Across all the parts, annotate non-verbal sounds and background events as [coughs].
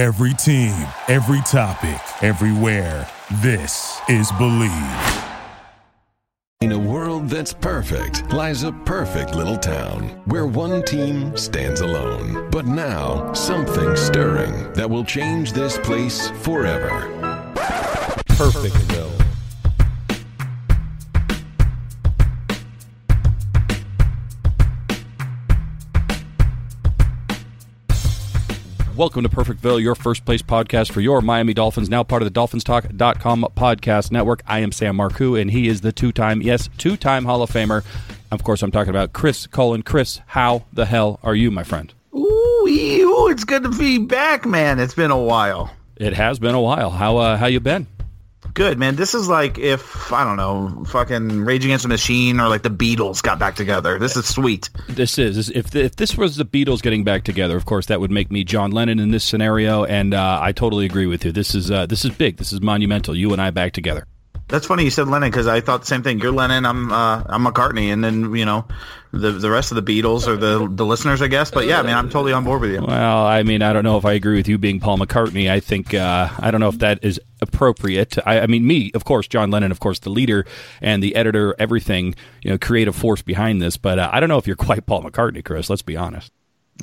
Every team, every topic, everywhere. This is Bleav. In a world that's perfect lies a perfect little town where one team stands alone. But now, something stirring that will change this place forever. Perfectville. Welcome to Perfectville, your first place podcast for your Miami Dolphins, now part of the DolphinsTalk.com podcast network. I am Sam Marcoux, and he is the two time, yes, two time Hall of Famer. Of course, I'm talking about Chris Cullen. Chris, how the hell are you, my friend? Ooh, ooh, it's good to be back, man. It's been a while. It has been a while. How uh, how you been? Good, man. This is like if I don't know, fucking Rage Against the Machine or like the Beatles got back together. This is sweet. This is if if this was the Beatles getting back together, of course that would make me John Lennon in this scenario, and uh, I totally agree with you. This is uh, this is big. This is monumental. You and I back together. That's funny you said Lennon because I thought the same thing. You're Lennon, I'm uh, I'm McCartney, and then you know the the rest of the Beatles or the the listeners, I guess. But yeah, I mean, I'm totally on board with you. Well, I mean, I don't know if I agree with you being Paul McCartney. I think uh, I don't know if that is appropriate. I, I mean, me, of course, John Lennon, of course, the leader and the editor, everything, you know, creative force behind this. But uh, I don't know if you're quite Paul McCartney, Chris. Let's be honest.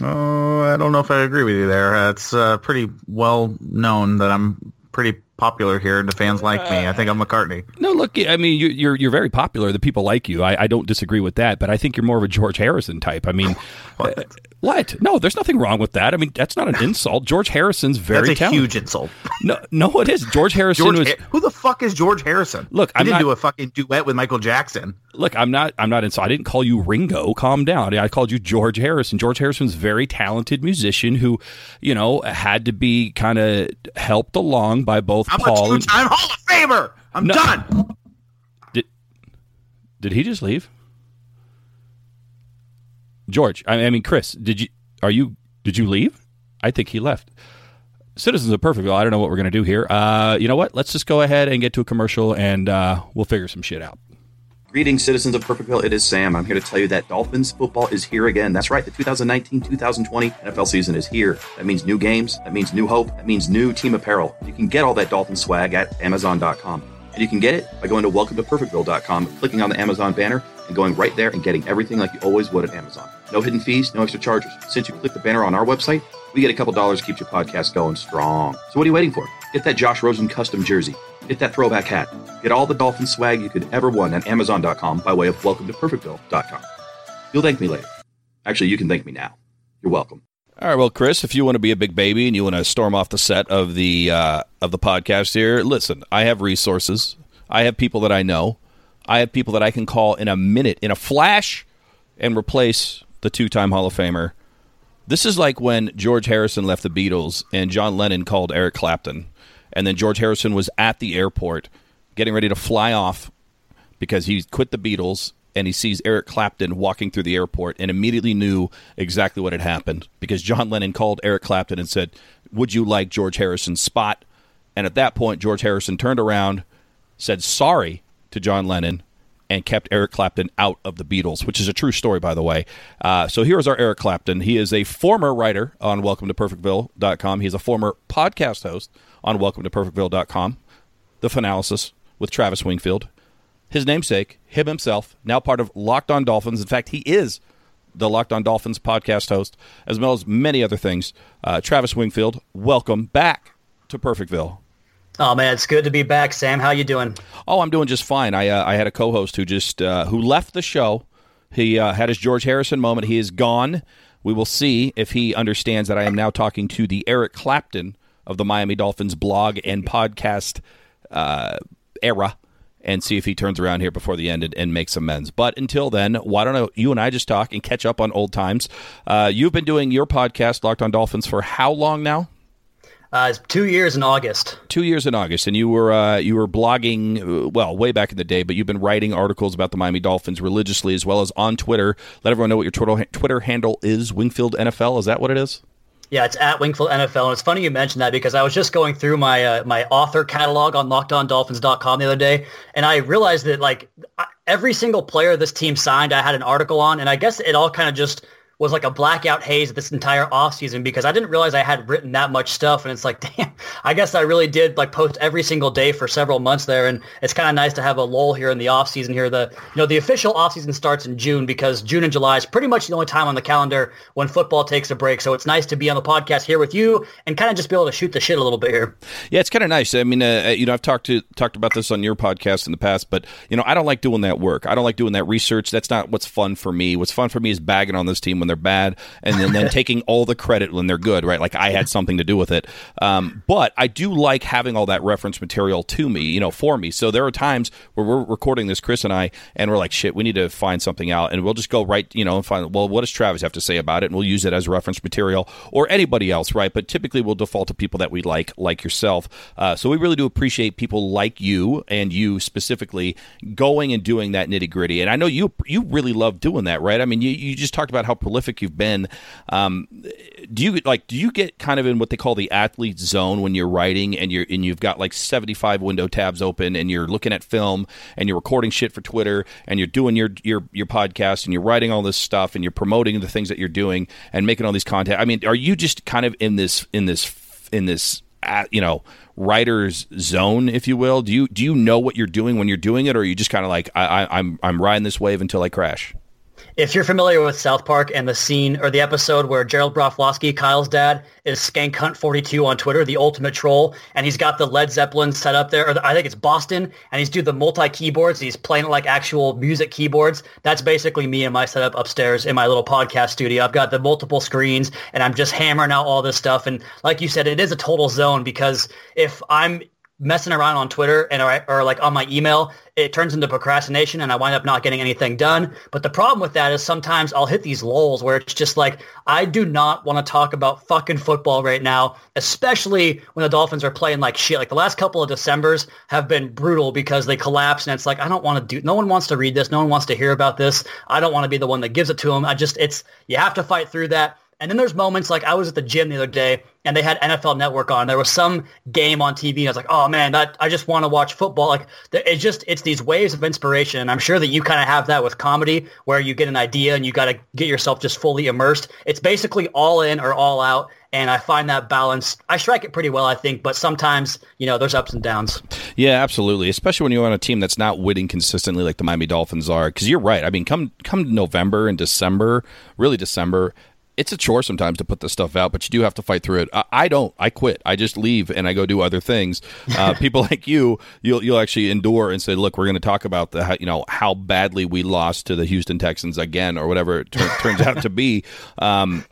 Oh, I don't know if I agree with you there. It's uh, pretty well known that I'm pretty popular here and the fans like me. I think I'm McCartney. No, look, I mean, you, you're you're very popular. The people like you. I, I don't disagree with that, but I think you're more of a George Harrison type. I mean, [laughs] What? uh, what? No, there's nothing wrong with that. I mean, that's not an insult. George Harrison's very That's a talented. huge insult. [laughs] No, no, it is. George Harrison George, was. Har- who the fuck is George Harrison? Look, I'm didn't not- do a fucking duet with Michael Jackson. Look, I'm not. I'm not insult. I didn't call you Ringo. Calm down. I called you George Harrison. George Harrison's very talented musician who, you know, had to be kind of helped along by both I'm Paul a two-time Hall of Famer. I'm No. done. Did did he just leave? George, I, I mean Chris, did you are you did you leave? I think he left. Citizens of Perfectville, I don't know what we're going to do here. Uh, you know what? Let's just go ahead and get to a commercial and uh, we'll figure some shit out. Greetings, citizens of Perfectville. It is Sam. I'm here to tell you that Dolphins football is here again. That's right. The 2019-2020 NFL season is here. That means new games. That means new hope. That means new team apparel. You can get all that Dolphin swag at Amazon.com. And you can get it by going to welcome to Perfectville.com, clicking on the Amazon banner, and going right there and getting everything like you always would at Amazon. No hidden fees, no extra charges. Since you click the banner on our website, we get a couple dollars to keep your podcast going strong. So what are you waiting for? Get that Josh Rosen custom jersey. Get that throwback hat. Get all the Dolphin swag you could ever want at Amazon.com by way of welcome to Perfectville.com. You'll thank me later. Actually, you can thank me now. You're welcome. All right, well, Chris, if you want to be a big baby and you want to storm off the set of the uh, of the podcast here, listen, I have resources. I have people that I know. I have people that I can call in a minute, in a flash, and replace the two-time Hall of Famer. This is like when George Harrison left the Beatles and John Lennon called Eric Clapton, and then George Harrison was at the airport getting ready to fly off because he quit the Beatles and he sees Eric Clapton walking through the airport and immediately knew exactly what had happened because John Lennon called Eric Clapton and said, "Would you like George Harrison's spot?" And at that point, George Harrison turned around, said sorry to John Lennon, and kept Eric Clapton out of the Beatles, which is a true story, by the way. Uh, so here is our Eric Clapton. He is a former writer on Welcome to Perfectville.com. He's a former podcast host on Welcome to Perfectville.com. The Finalysis with Travis Wingfield. His namesake, him himself, now part of Locked On Dolphins. In fact, he is the Locked On Dolphins podcast host, as well as many other things. Uh, Travis Wingfield, welcome back to Perfectville. Oh man, it's good to be back, Sam. How you doing? Oh, I'm doing just fine. I uh, I had a co-host who just uh, who left the show. He uh, had his George Harrison moment. He is gone. We will see if he understands that I am now talking to the Eric Clapton of the Miami Dolphins blog and podcast uh, era, and see if he turns around here before the end and, and makes amends. But until then, why don't you and I just talk and catch up on old times? Uh, you've been doing your podcast, Locked On Dolphins, for how long now? Uh, it's two years in August. two years in August, and you were uh, you were blogging uh, well way back in the day, but you've been writing articles about the Miami Dolphins religiously as well as on Twitter. Let everyone know what your Twitter Twitter handle is. Wingfield NFL is that what it is? Yeah, it's at Wingfield NFL. And it's funny you mentioned that because I was just going through my uh, my author catalog on LockedOnDolphins.com the other day, and I realized that like every single player this team signed, I had an article on, and I guess it all kind of just was like a blackout haze this entire offseason because I didn't realize I had written that much stuff. And it's like, [laughs] damn, I guess I really did like post every single day for several months there. And it's kind of nice to have a lull here in the offseason here. The, you know, the official offseason starts in June because June and July is pretty much the only time on the calendar when football takes a break. So it's nice to be on the podcast here with you and kind of just be able to shoot the shit a little bit here. Yeah, it's kind of nice. I mean, uh, you know, I've talked to talked about this on your podcast in the past, but you know, I don't like doing that work. I don't like doing that research. That's not what's fun for me. What's fun for me is bagging on this team when they're bad and then, then taking all the credit when they're good, right? Like I had something to do with it. Um, but I do like having all that reference material to me, you know, for me. So there are times where we're recording this, Chris and I, and we're like, shit, we need to find something out. And we'll just go right, you know, and find, well, what does Travis have to say about it? And we'll use it as reference material or anybody else, right? But typically we'll default to people that we like, like yourself. Uh, so we really do appreciate people like you and you specifically going and doing that nitty gritty. And I know you, you really love doing that, right? I mean, you, you just talked about how prolific you've been um, do you like? Do you get kind of in what they call the athlete zone when you're writing and you're and you've got like 75 window tabs open and you're looking at film and you're recording shit for Twitter and you're doing your your your podcast and you're writing all this stuff and you're promoting the things that you're doing and making all these content. I mean, are you just kind of in this in this in this uh, you know writer's zone, if you will? Do you do you know what you're doing when you're doing it, or are you just kind of like I, I, I'm I'm riding this wave until I crash? If you're familiar with South Park and the scene or the episode where Gerald Broflovsky, Kyle's dad, is Skank Hunt 42 on Twitter, the ultimate troll, and he's got the Led Zeppelin set up there, or I think it's Boston, and he's doing the multi keyboards. He's playing it like actual music keyboards. That's basically me and my setup upstairs in my little podcast studio. I've got the multiple screens, and I'm just hammering out all this stuff. And like you said, it is a total zone because if I'm messing around on Twitter and or, or, like on my email, it turns into procrastination and I wind up not getting anything done. But the problem with that is sometimes I'll hit these lulls where it's just like I do not want to talk about fucking football right now, especially when the Dolphins are playing like shit. Like the last couple of Decembers have been brutal because they collapse and it's like I don't want to do no one wants to read this, no one wants to hear about this. I don't want to be the one that gives it to them. I just it's you have to fight through that. And then there's moments like I was at the gym the other day and they had NFL Network on. There was some game on TV. And I was like, oh man, that, I just want to watch football. Like it's just it's these waves of inspiration. And I'm sure that you kind of have that with comedy, where you get an idea and you got to get yourself just fully immersed. It's basically all in or all out. And I find that balance. I strike it pretty well, I think. But sometimes, you know, there's ups and downs. Yeah, absolutely. Especially when you're on a team that's not winning consistently, like the Miami Dolphins are. Because you're right. I mean, come come November and December, really December it's a chore sometimes to put this stuff out, but you do have to fight through it. I, I don't. I quit. I just leave and I go do other things. Uh, [laughs] people like you, you'll you'll actually endure and say, "Look, we're going to talk about the you know how badly we lost to the Houston Texans again, or whatever it [laughs] turns out to be." Um,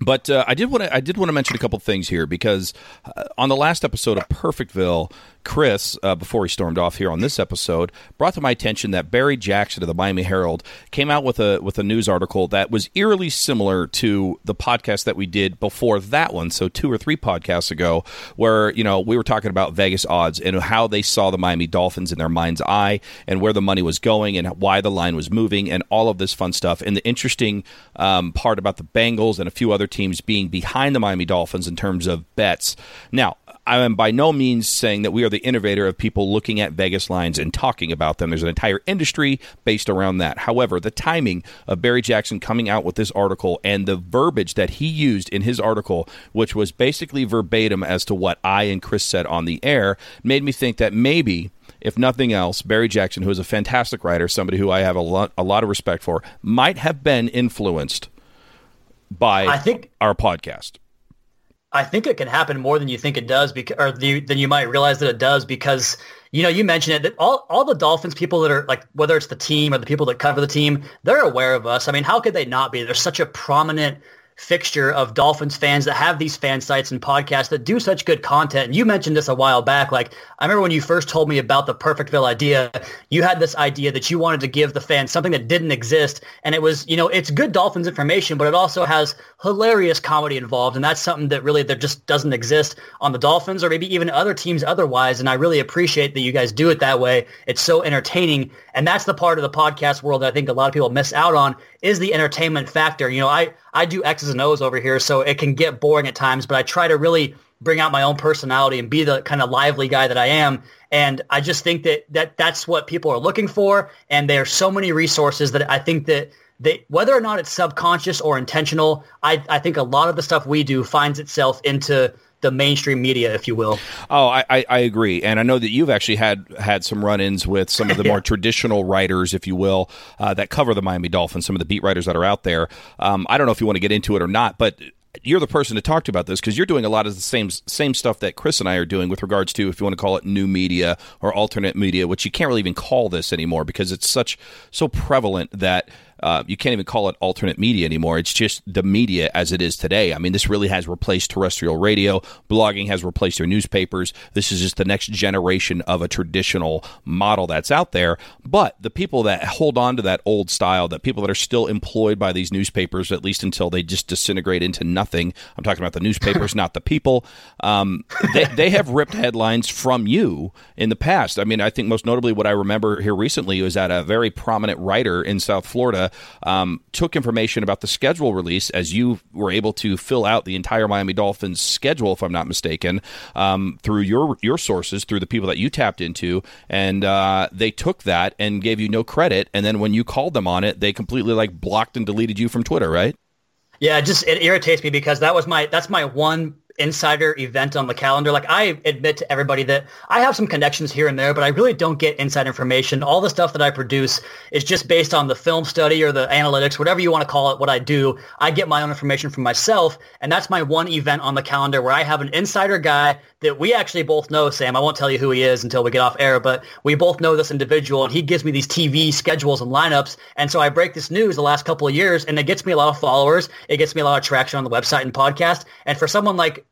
but uh, I did want to I did want to mention a couple things here because uh, on the last episode of Perfectville, Chris, uh, before he stormed off here on this episode, brought to my attention that Barry Jackson of the Miami Herald came out with a with a news article that was eerily similar to the podcast that we did before that one, so two or three podcasts ago, where you know we were talking about Vegas odds and how they saw the Miami Dolphins in their mind's eye and where the money was going and why the line was moving and all of this fun stuff. And the interesting um, part about the Bengals and a few other teams being behind the Miami Dolphins in terms of bets. Now, I am by no means saying that we are the innovator of people looking at Vegas lines and talking about them. There's an entire industry based around that. However, the timing of Barry Jackson coming out with this article and the verbiage that he used in his article, which was basically verbatim as to what I and Chris said on the air, made me think that maybe if nothing else, Barry Jackson, who is a fantastic writer, somebody who I have a lot, a lot of respect for, might have been influenced by I think, our podcast. I think it can happen more than you think it does, because, or the, than you might realize that it does, because you know you mentioned it that all all the Dolphins people that are like whether it's the team or the people that cover the team, they're aware of us. I mean, how could they not be? There's such a prominent fixture of Dolphins fans that have these fan sites and podcasts that do such good content. And you mentioned this a while back. Like I remember when you first told me about the Perfectville idea, you had this idea that you wanted to give the fans something that didn't exist. And it was, you know, it's good Dolphins information, but it also has hilarious comedy involved. And that's something that really there just doesn't exist on the Dolphins or maybe even other teams otherwise. And I really appreciate that you guys do it that way. It's so entertaining. And that's the part of the podcast world that I think a lot of people miss out on is the entertainment factor. You know, I, I do X's and O's over here, so it can get boring at times, but I try to really bring out my own personality and be the kind of lively guy that I am. And I just think that, that that's what people are looking for. And there's so many resources that I think that they whether or not it's subconscious or intentional, I, I think a lot of the stuff we do finds itself into the mainstream media, if you will. Oh, I, I, I, agree, and I know that you've actually had had some run-ins with some of the [laughs] yeah. more traditional writers, if you will, uh, that cover the Miami Dolphins. Some of the beat writers that are out there. Um, I don't know if you want to get into it or not, but you're the person to talk to about this because you're doing a lot of the same same stuff that Chris and I are doing with regards to if you want to call it new media or alternate media, which you can't really even call this anymore because it's such so prevalent that uh, you can't even call it alternate media anymore. It's just the media as it is today. I mean, this really has replaced terrestrial radio. Blogging has replaced your newspapers. This is just the next generation of a traditional model that's out there. But the people that hold on to that old style, that people that are still employed by these newspapers, at least until they just disintegrate into nothing. I'm talking about the newspapers, [laughs] not the people. Um, they, they have ripped headlines from you in the past. I mean, I think most notably what I remember here recently was that a very prominent writer in South Florida um, took information about the schedule release as you were able to fill out the entire Miami Dolphins schedule, if I'm not mistaken, um, through your your sources, through the people that you tapped into, and uh, they took that and gave you no credit. And then when you called them on it, they completely like blocked and deleted you from Twitter, right? Yeah, it just it irritates me because that was my that's my one insider event on the calendar. Like I admit to everybody that I have some connections here and there, but I really don't get inside information. All the stuff that I produce is just based on the film study or the analytics, whatever you want to call it, what I do. I get my own information from myself. And that's my one event on the calendar where I have an insider guy that we actually both know, Sam. I won't tell you who he is until we get off air, but we both know this individual and he gives me these TV schedules and lineups. And so I break this news the last couple of years and it gets me a lot of followers. It gets me a lot of traction on the website and podcast. And for someone like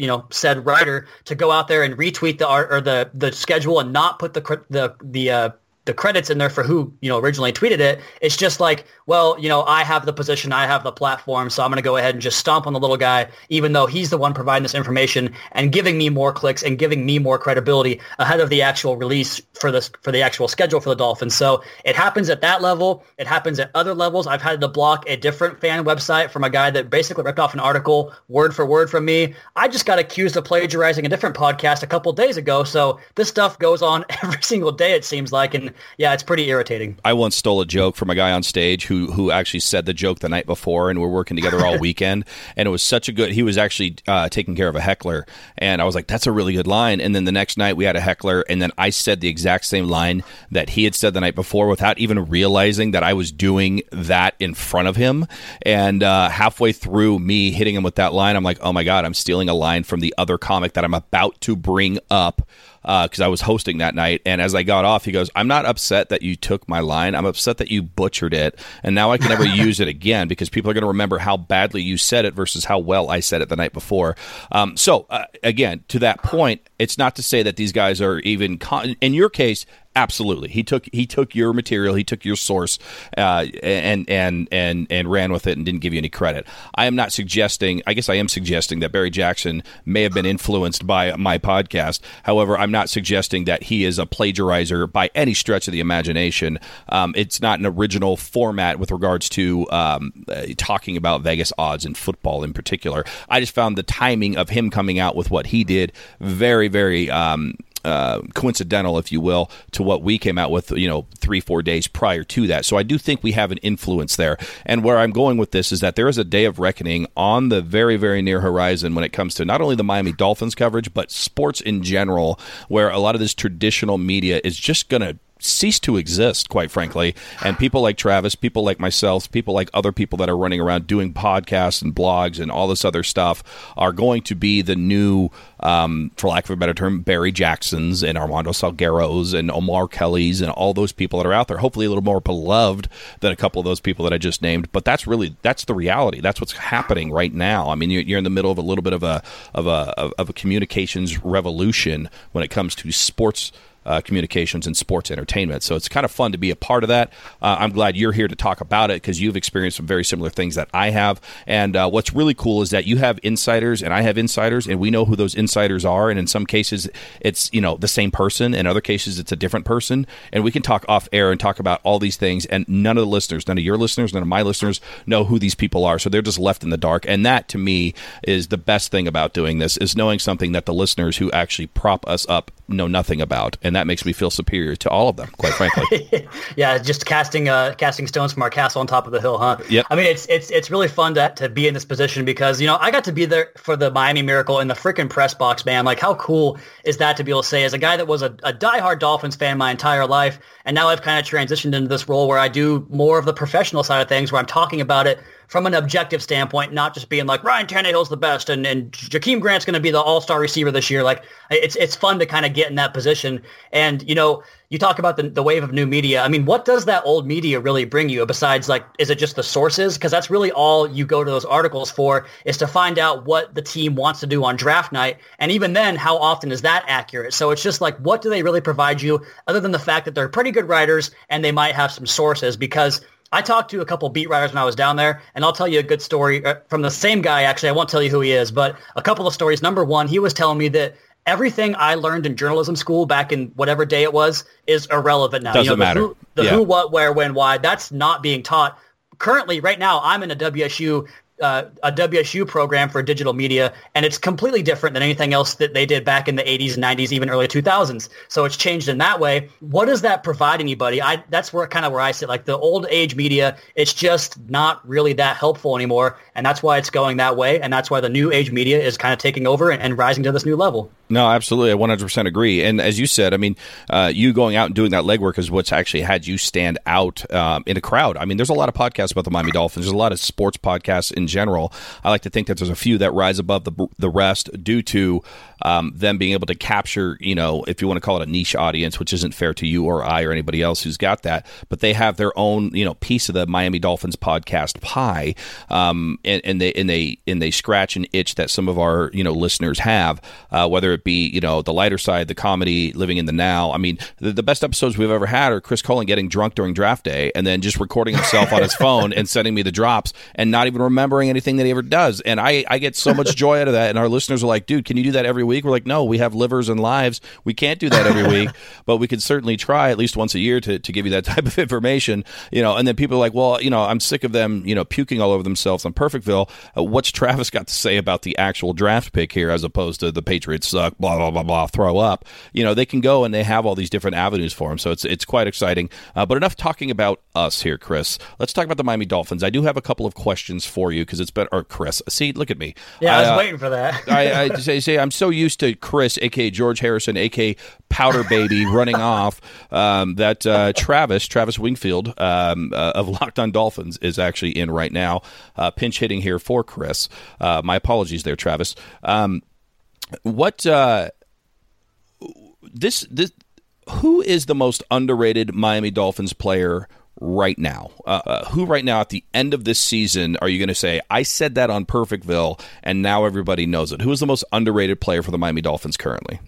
you know said writer to go out there and retweet the art or the the schedule and not put the the the uh, the credits in there for who you know originally tweeted it. It's just like, well, you know, I have the position, I have the platform, so I'm going to go ahead and just stomp on the little guy, even though he's the one providing this information and giving me more clicks and giving me more credibility ahead of the actual release for this for the actual schedule for the Dolphins. So it happens at that level. It happens at other levels. I've had to block a different fan website from a guy that basically ripped off an article word for word from me. I just got accused of plagiarizing a different podcast a couple days ago. So this stuff goes on [laughs] every single day. It seems like, and yeah, it's pretty irritating. I once stole a joke from a guy on stage who who actually said the joke the night before, and we're working together all [laughs] weekend. And it was such a good. He was actually uh, taking care of a heckler, and I was like, "That's a really good line." And then the next night we had a heckler, and then I said the exact same line that he had said the night before without even realizing that I was doing that in front of him. And uh, halfway through me hitting him with that line, I'm like, "Oh my god, I'm stealing a line from the other comic that I'm about to bring up." Because uh, I was hosting that night. And as I got off, he goes, "I'm not upset that you took my line. I'm upset that you butchered it, and now I can never [laughs] use it again because people are going to remember how badly you said it versus how well I said it the night before." Um, so uh, again, to that point, it's not to say that these guys are even. Con- in your case, Absolutely, he took he took your material, he took your source, uh, and and and and ran with it and didn't give you any credit. I am not suggesting. I guess I am suggesting that Barry Jackson may have been influenced by my podcast. However, I'm not suggesting that he is a plagiarizer by any stretch of the imagination. Um, it's not an original format with regards to um, uh, talking about Vegas odds and football in particular. I just found the timing of him coming out with what he did very very. Um, uh, coincidental, if you will, to what we came out with, you know, three, four days prior to that. So I do think we have an influence there. And where I'm going with this is that there is a day of reckoning on the very, very near horizon when it comes to not only the Miami Dolphins coverage, but sports in general, where a lot of this traditional media is just going to cease to exist, quite frankly. And people like Travis, people like myself, people like other people that are running around doing podcasts and blogs and all this other stuff are going to be the new, um, for lack of a better term, Barry Jacksons and Armando Salgueiros and Omar Kellys and all those people that are out there. Hopefully, a little more beloved than a couple of those people that I just named. But that's really that's the reality. That's what's happening right now. I mean, you're, you're in the middle of a little bit of a of a of a communications revolution when it comes to sports uh, communications and sports entertainment. So it's kind of fun to be a part of that. Uh, I'm glad you're here to talk about it because you've experienced some very similar things that I have. And uh, what's really cool is that you have insiders and I have insiders, and we know who those insiders are. And in some cases, it's you know the same person. In other cases, it's a different person. And we can talk off air and talk about all these things. And none of the listeners, none of your listeners, none of my listeners know who these people are. So they're just left in the dark. And that to me is the best thing about doing this is knowing something that the listeners who actually prop us up know nothing about, and that makes me feel superior to all of them, quite frankly. [laughs] yeah, just casting uh, casting stones from our castle on top of the hill, huh? Yep. I mean, it's it's it's really fun to to be in this position because you know I got to be there for the Miami Miracle in the freaking press box, man. Like, how cool is that to be able to say as a guy that was a, a diehard Dolphins fan my entire life, and now I've kind of transitioned into this role where I do more of the professional side of things, where I'm talking about it from an objective standpoint, not just being like Ryan Tannehill's the best and, and Jakeem Grant's going to be the all-star receiver this year. Like it's it's fun to kind of get in that position. And you know, you talk about the, the wave of new media. I mean, what does that old media really bring you besides like, is it just the sources? Because that's really all you go to those articles for is to find out what the team wants to do on draft night. And even then, how often is that accurate? So it's just like, what do they really provide you other than the fact that they're pretty good writers and they might have some sources because I talked to a couple beat writers when I was down there, and I'll tell you a good story uh, from the same guy. Actually, I won't tell you who he is, but a couple of stories. Number one, he was telling me that everything I learned in journalism school back in whatever day it was is irrelevant now. Doesn't you know, the matter. Who, the Yeah. who, what, where, when, why. That's not being taught. Currently, right now, I'm in a WSU uh, a WSU program for digital media, and it's completely different than anything else that they did back in the 80s, 90s, even early 2000s. So it's changed in that way. What does that provide anybody? I that's where kind of where I sit. Like the old age media, it's just not really that helpful anymore, and that's why it's going that way, and that's why the new age media is kind of taking over and, and rising to this new level. No, absolutely. I 100% agree. And as you said, I mean, uh, you going out and doing that legwork is what's actually had you stand out um, in a crowd. I mean, there's a lot of podcasts about the Miami Dolphins. There's a lot of sports podcasts in general. I like to think that there's a few that rise above the, the rest due to um, them being able to capture, you know, if you want to call it a niche audience, which isn't fair to you or I or anybody else who's got that, but they have their own, you know, piece of the Miami Dolphins podcast pie, um, and, and they and they and they scratch an itch that some of our you know listeners have, uh, whether it be you know the lighter side, the comedy, living in the now. I mean, the, the best episodes we've ever had are Chris Cullen getting drunk during draft day and then just recording himself on his [laughs] phone and sending me the drops and not even remembering anything that he ever does. And I I get so much joy out of that. And our listeners are like, dude, can you do that every week? We're like, no, we have livers and lives. We can't do that every week, [laughs] but we could certainly try at least once a year to, to give you that [laughs] type of information, you know. And then people are like, well, you know, I'm sick of them, you know, puking all over themselves on Perfectville. Uh, what's Travis got to say about the actual draft pick here as opposed to the Patriots suck, blah, blah, blah, blah, throw up? You know, they can go and they have all these different avenues for them. So it's, it's quite exciting. Uh, but enough talking about us here, Chris. Let's talk about the Miami Dolphins. I do have a couple of questions for you because it's been, or Chris, see, look at me. Yeah, I was uh, waiting for that. [laughs] I, I say, say I'm so used to Chris, aka George Harrison, aka Powder Baby, [laughs] running off um, that uh, Travis, Travis Wingfield um, uh, of Locked On Dolphins, is actually in right now, uh, pinch hitting here for Chris. Uh, my apologies there, Travis. Um, what uh, this this who is the most underrated Miami Dolphins player right now? Uh, uh, who right now at the end of this season are you going to say I said that on Perfectville and now everybody knows it? Who is the most underrated player for the Miami Dolphins currently?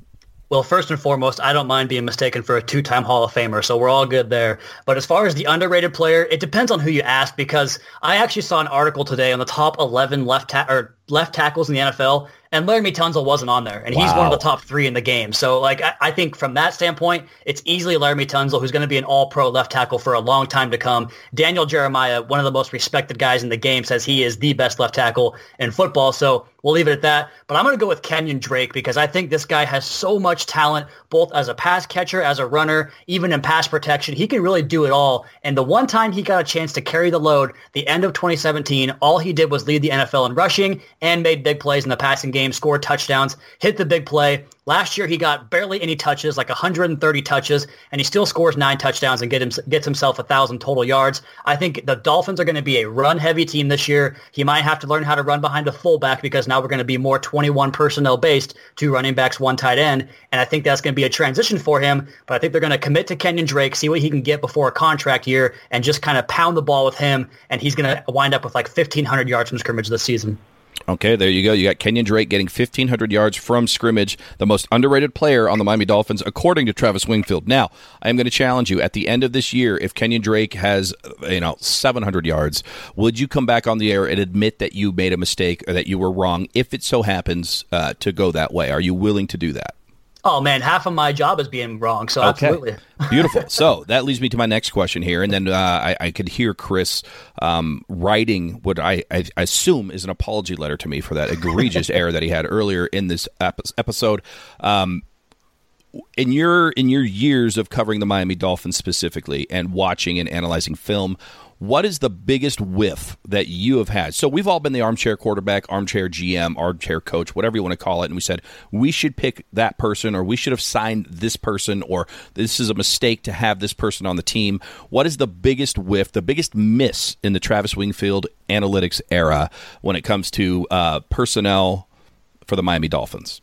Well, first and foremost, I don't mind being mistaken for a two-time Hall of Famer, so we're all good there. But as far as the underrated player, it depends on who you ask because I actually saw an article today on the top 11 left ta- or left tackles in the NFL, and Laremy Tunsil wasn't on there, and he's one of the top three in the game. So, like, I, I think from that standpoint, it's easily Laremy Tunsil, who's going to be an All-Pro left tackle for a long time to come. Daniel Jeremiah, one of the most respected guys in the game, says he is the best left tackle in football. So we'll leave it at that. But I'm going to go with Kenyan Drake because I think this guy has so much talent, both as a pass catcher, as a runner, even in pass protection. He can really do it all. And the one time he got a chance to carry the load, the end of 2017, all he did was lead the NFL in rushing and made big plays in the passing game, scored touchdowns, hit the big play. Last year, he got barely any touches, like 130 touches, and he still scores nine touchdowns and get him, gets himself a 1,000 total yards. I think the Dolphins are going to be a run-heavy team this year. He might have to learn how to run behind a fullback because now we're going to be more 21 personnel based, two running backs, one tight end, and I think that's going to be a transition for him. But I think they're going to commit to Kenyan Drake, see what he can get before a contract year, and just kind of pound the ball with him, and he's going to wind up with like 1,500 yards from scrimmage this season. Okay, there you go. You got Kenyan Drake getting 1,500 yards from scrimmage, the most underrated player on the Miami Dolphins, according to Travis Wingfield. Now, I am going to challenge you at the end of this year. If Kenyan Drake has, you know, 700 yards, would you come back on the air and admit that you made a mistake or that you were wrong, if it so happens uh, to go that way? Are you willing to do that? Oh man, half of my job is being wrong. So absolutely. [laughs] Beautiful. So that leads me to my next question here, and then uh, I, I could hear Chris um, writing what I, I assume is an apology letter to me for that egregious [laughs] error that he had earlier in this episode. Um, in your in your years of covering the Miami Dolphins specifically and watching and analyzing film, what is the biggest whiff that you have had? So we've all been the armchair quarterback, armchair GM, armchair coach, whatever you want to call it, and we said we should pick that person, or we should have signed this person, or this is a mistake to have this person on the team. What is the biggest whiff, the biggest miss in the Travis Wingfield analytics era when it comes to uh, personnel for the Miami Dolphins?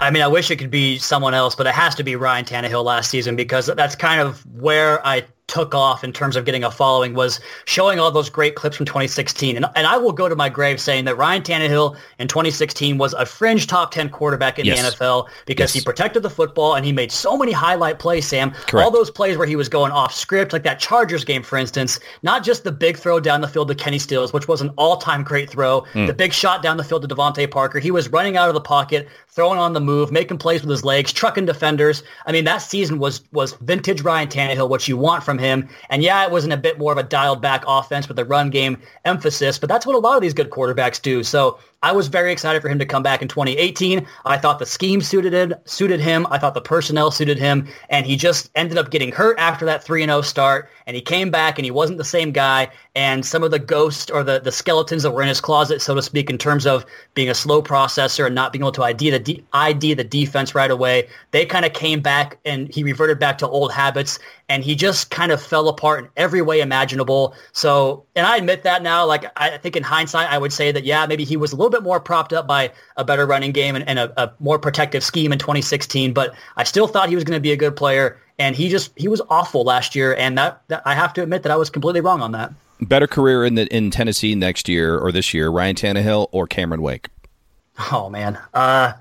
I mean, I wish it could be someone else, but it has to be Ryan Tannehill last season because that's kind of where I took off in terms of getting a following was showing all those great clips from 2016. And, and I will go to my grave saying that Ryan Tannehill in 2016 was a fringe top 10 quarterback in yes. the NFL because yes. he protected the football and he made so many highlight plays, Sam. Correct. All those plays where he was going off script, like that Chargers game, for instance, not just the big throw down the field to Kenny Stills, which was an all-time great throw, mm. the big shot down the field to DeVante Parker. He was running out of the pocket, throwing on the move, making plays with his legs, trucking defenders. I mean, that season was was vintage Ryan Tannehill, what you want from him. And yeah, it wasn't a bit more of a dialed back offense with a run game emphasis, but that's what a lot of these good quarterbacks do. So I was very excited for him to come back in 2018. I thought the scheme suited him, suited him. I thought the personnel suited him, and he just ended up getting hurt after that 3-0 start. And he came back, and he wasn't the same guy. And some of the ghosts or the, the skeletons that were in his closet, so to speak, in terms of being a slow processor and not being able to ID the de- ID the defense right away, they kind of came back, and he reverted back to old habits. And he just kind of fell apart in every way imaginable. So, and I admit that now. Like I think in hindsight, I would say that yeah, maybe he was a little bit more propped up by a better running game and, and a, a, more protective scheme in 2016. But I still thought he was going to be a good player, and he just he was awful last year. And that, that I have to admit that I was completely wrong on that. Better career in the in Tennessee next year or this year, Ryan Tannehill or Cameron Wake? Oh man. Uh,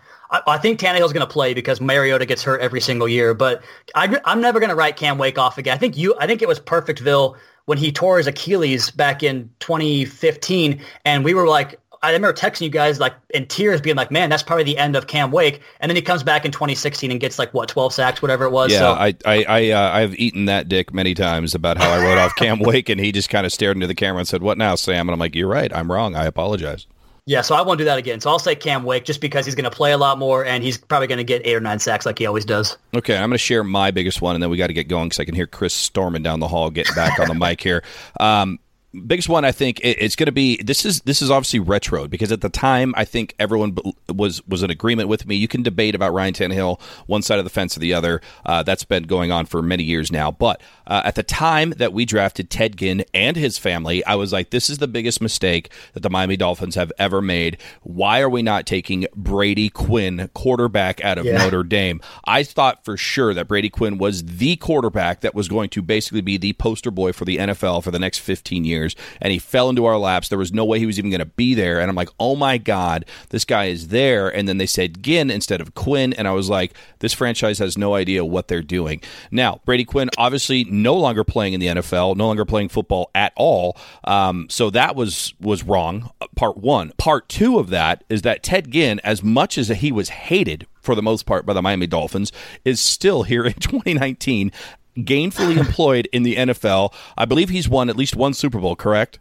I, think Tannehill's going to play because Mariota gets hurt every single year. But I, am never going to write Cam Wake off again. I think you. I think it was Perfectville when he tore his Achilles back in 2015, and we were like, I remember texting you guys like in tears, being like, "Man, that's probably the end of Cam Wake." And then he comes back in 2016 and gets like what 12 sacks, whatever it was. Yeah, so, I I I uh, I've eaten that dick many times about how I wrote off Cam [laughs] Wake, and he just kind of stared into the camera and said, "What now, Sam?" And I'm like, "You're right. I'm wrong. I apologize." Yeah, so I won't do that again. So I'll say Cam Wake just because he's going to play a lot more and he's probably going to get eight or nine sacks like he always does. Okay, I'm going to share my biggest one and then we got to get going because I can hear Chris storming down the hall, getting back on the mic here. [laughs] Um, biggest one I think it's going to be this is this is obviously retro because at the time I think everyone was was in agreement with me. You can debate about Ryan Tannehill one side of the fence or the other. Uh, that's been going on for many years now. But uh, at the time that we drafted Ted Ginn and his family, I was like, this is the biggest mistake that the Miami Dolphins have ever made. Why are we not taking Brady Quinn, quarterback out of yeah. Notre Dame? I thought for sure that Brady Quinn was the quarterback that was going to basically be the poster boy for the NFL for the next 15 years and he fell into our laps. There was no way he was even going to be there. And I'm like, oh my God, this guy is there. And then they said Ginn instead of Quinn. And I was like, this franchise has no idea what they're doing. Now, Brady Quinn obviously no longer playing in the NFL, no longer playing football at all. Um, so that was was wrong. Part one. Part two of that is that Ted Ginn, as much as he was hated for the most part by the Miami Dolphins, is still here in [laughs] 2019 gainfully employed in the NFL. I believe he's won at least one Super Bowl, correct?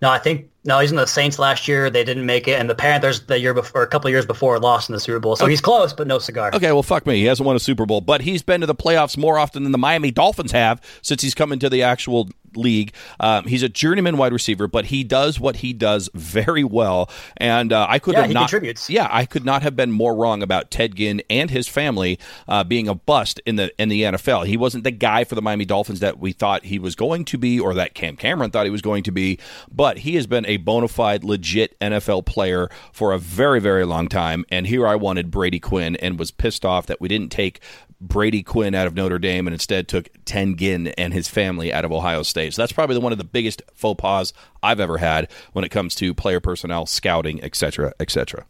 No, I think no, he's in the Saints last year. They didn't make it, and the Panthers the year before, a couple years before, lost in the Super Bowl. So okay. he's close, but no cigar. Okay, well, fuck me. He hasn't won a Super Bowl, but he's been to the playoffs more often than the Miami Dolphins have since he's come into the actual league. Um, he's a journeyman wide receiver, but he does what he does very well. And uh, I could yeah, have not. Contributes. Yeah, I could not have been more wrong about Ted Ginn and his family uh, being a bust in the in the NFL. He wasn't the guy for the Miami Dolphins that we thought he was going to be, or that Cam Cameron thought he was going to be. But he has been a bona fide, legit NFL player for a very, very long time. And here I wanted Brady Quinn and was pissed off that we didn't take Brady Quinn out of Notre Dame and instead took Ted Ginn and his family out of Ohio State. So that's probably one of the biggest faux pas I've ever had when it comes to player personnel, scouting, etc., etc.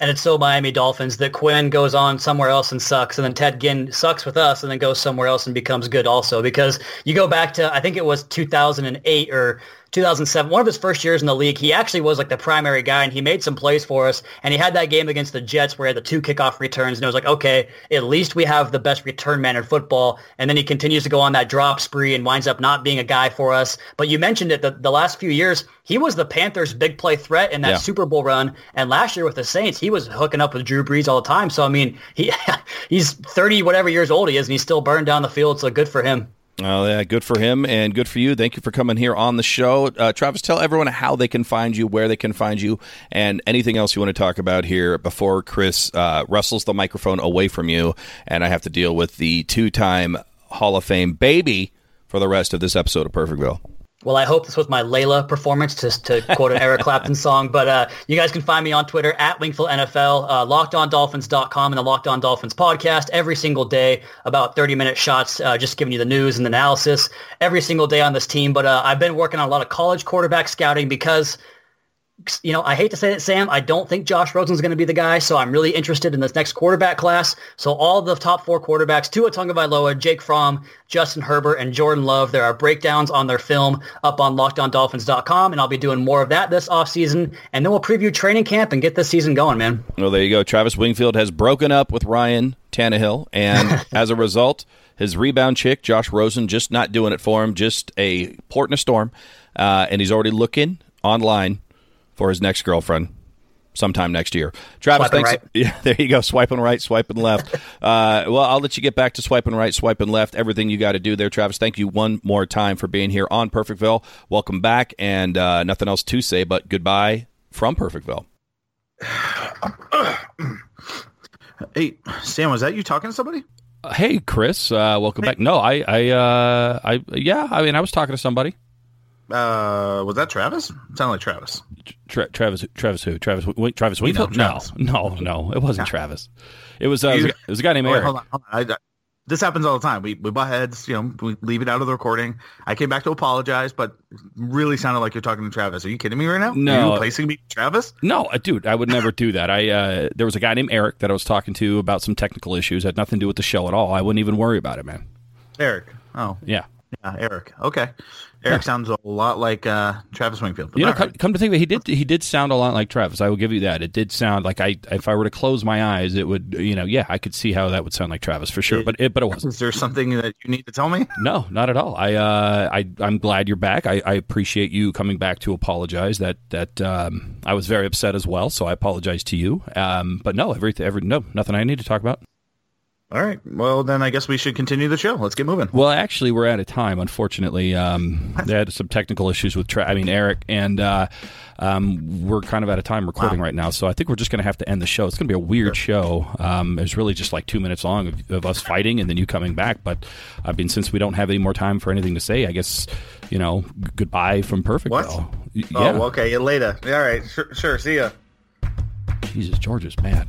And it's so Miami Dolphins that Quinn goes on somewhere else and sucks, and then Ted Ginn sucks with us and then goes somewhere else and becomes good also. Because you go back to I think it was 2008 or 2007, one of his first years in the league, he actually was like the primary guy and he made some plays for us. And he had that game against the Jets where he had the two kickoff returns and it was like, okay, at least we have the best return man in football. And then he continues to go on that drop spree and winds up not being a guy for us. But you mentioned it, the, the last few years, he was the Panthers' big play threat in that yeah. Super Bowl run. And last year with the Saints, he was hooking up with Drew Brees all the time. So, I mean, he [laughs] he's 30 whatever years old he is and he's still burned down the field. So good for him. Oh, yeah, good for him and good for you. Thank you for coming here on the show. Uh, Travis, tell everyone how they can find you, where they can find you, and anything else you want to talk about here before Chris uh, wrestles the microphone away from you and I have to deal with the two time Hall of Fame baby for the rest of this episode of Perfectville. Well, I hope this was my Layla performance, to, to quote an Eric [laughs] Clapton song. But uh, you guys can find me on Twitter at Wingfield NFL, uh, LockedOnDolphins.com, and the Locked On Dolphins podcast every single day. About 30-minute shots, uh, just giving you the news and analysis every single day on this team. But uh, I've been working on a lot of college quarterback scouting because – you know, I hate to say it, Sam. I don't think Josh Rosen's going to be the guy, so I'm really interested in this next quarterback class. So all the top four quarterbacks, Tua Tagovailoa, Jake Fromm, Justin Herbert, and Jordan Love, there are breakdowns on their film up on LockedOnDolphins.com, and I'll be doing more of that this offseason. And then we'll preview training camp and get this season going, man. Well, there you go. Travis Wingfield has broken up with Ryan Tannehill, and [laughs] as a result, his rebound chick, Josh Rosen, just not doing it for him, just a port in a storm. Uh, and he's already looking online for his next girlfriend sometime next year. Travis, swiping thanks. Right. [laughs] Yeah, there you go. Swiping right, swiping left. [laughs] uh, well, I'll let you get back to swiping right, swiping left. Everything you got to do there, Travis. Thank you one more time for being here on Perfectville. Welcome back, and uh, nothing else to say but goodbye from Perfectville. [coughs] hey, Sam, was that you talking to somebody? Uh, hey, Chris. Uh, welcome hey. back. No, I, I, uh, I, yeah. I mean, I was talking to somebody. Uh, was that Travis? Sounded like Travis. Tra- Travis, Travis who? Travis, Wink, Travis Wingfield? No, no, no, it wasn't no. Travis. It was, uh, it was a guy named Eric. Hold on, hold on. I, this happens all the time. We we butt heads, you know, we leave it out of the recording. I came back to apologize, but really sounded like you're talking to Travis. Are you kidding me right now? No, Are you replacing me, Travis? No, dude, I would never do that. I uh, there was a guy named Eric that I was talking to about some technical issues. Had nothing to do with the show at all. I wouldn't even worry about it, man. Eric. Oh, yeah, yeah, Eric. Okay. Eric sounds a lot like uh, Travis Wingfield. You know, come, come, to think of it, he did he did sound a lot like Travis. I will give you that. It did sound like I if I were to close my eyes, it would you know yeah I could see how that would sound like Travis for sure. It, but it but it wasn't. Is there something that you need to tell me? No, not at all. I uh, I I'm glad you're back. I, I appreciate you coming back to apologize. That that um, I was very upset as well. So I apologize to you. Um, but no, everything every no nothing I need to talk about. All right. Well, then I guess we should continue the show. Let's get moving. Well, actually, we're out of time. Unfortunately, um, they had some technical issues with. Tra- I mean, Eric and uh, um, we're kind of out of time recording wow. right now. So I think we're just going to have to end the show. It's going to be a weird sure. show. Um, it's really just like two minutes long of, of, us fighting and then you coming back. But I mean, since we don't have any more time for anything to say, I guess you know, g- goodbye from Perfect. What? Oh, yeah. Oh, okay. Later. All right. Sure. Sure. See ya. Jesus, George is mad.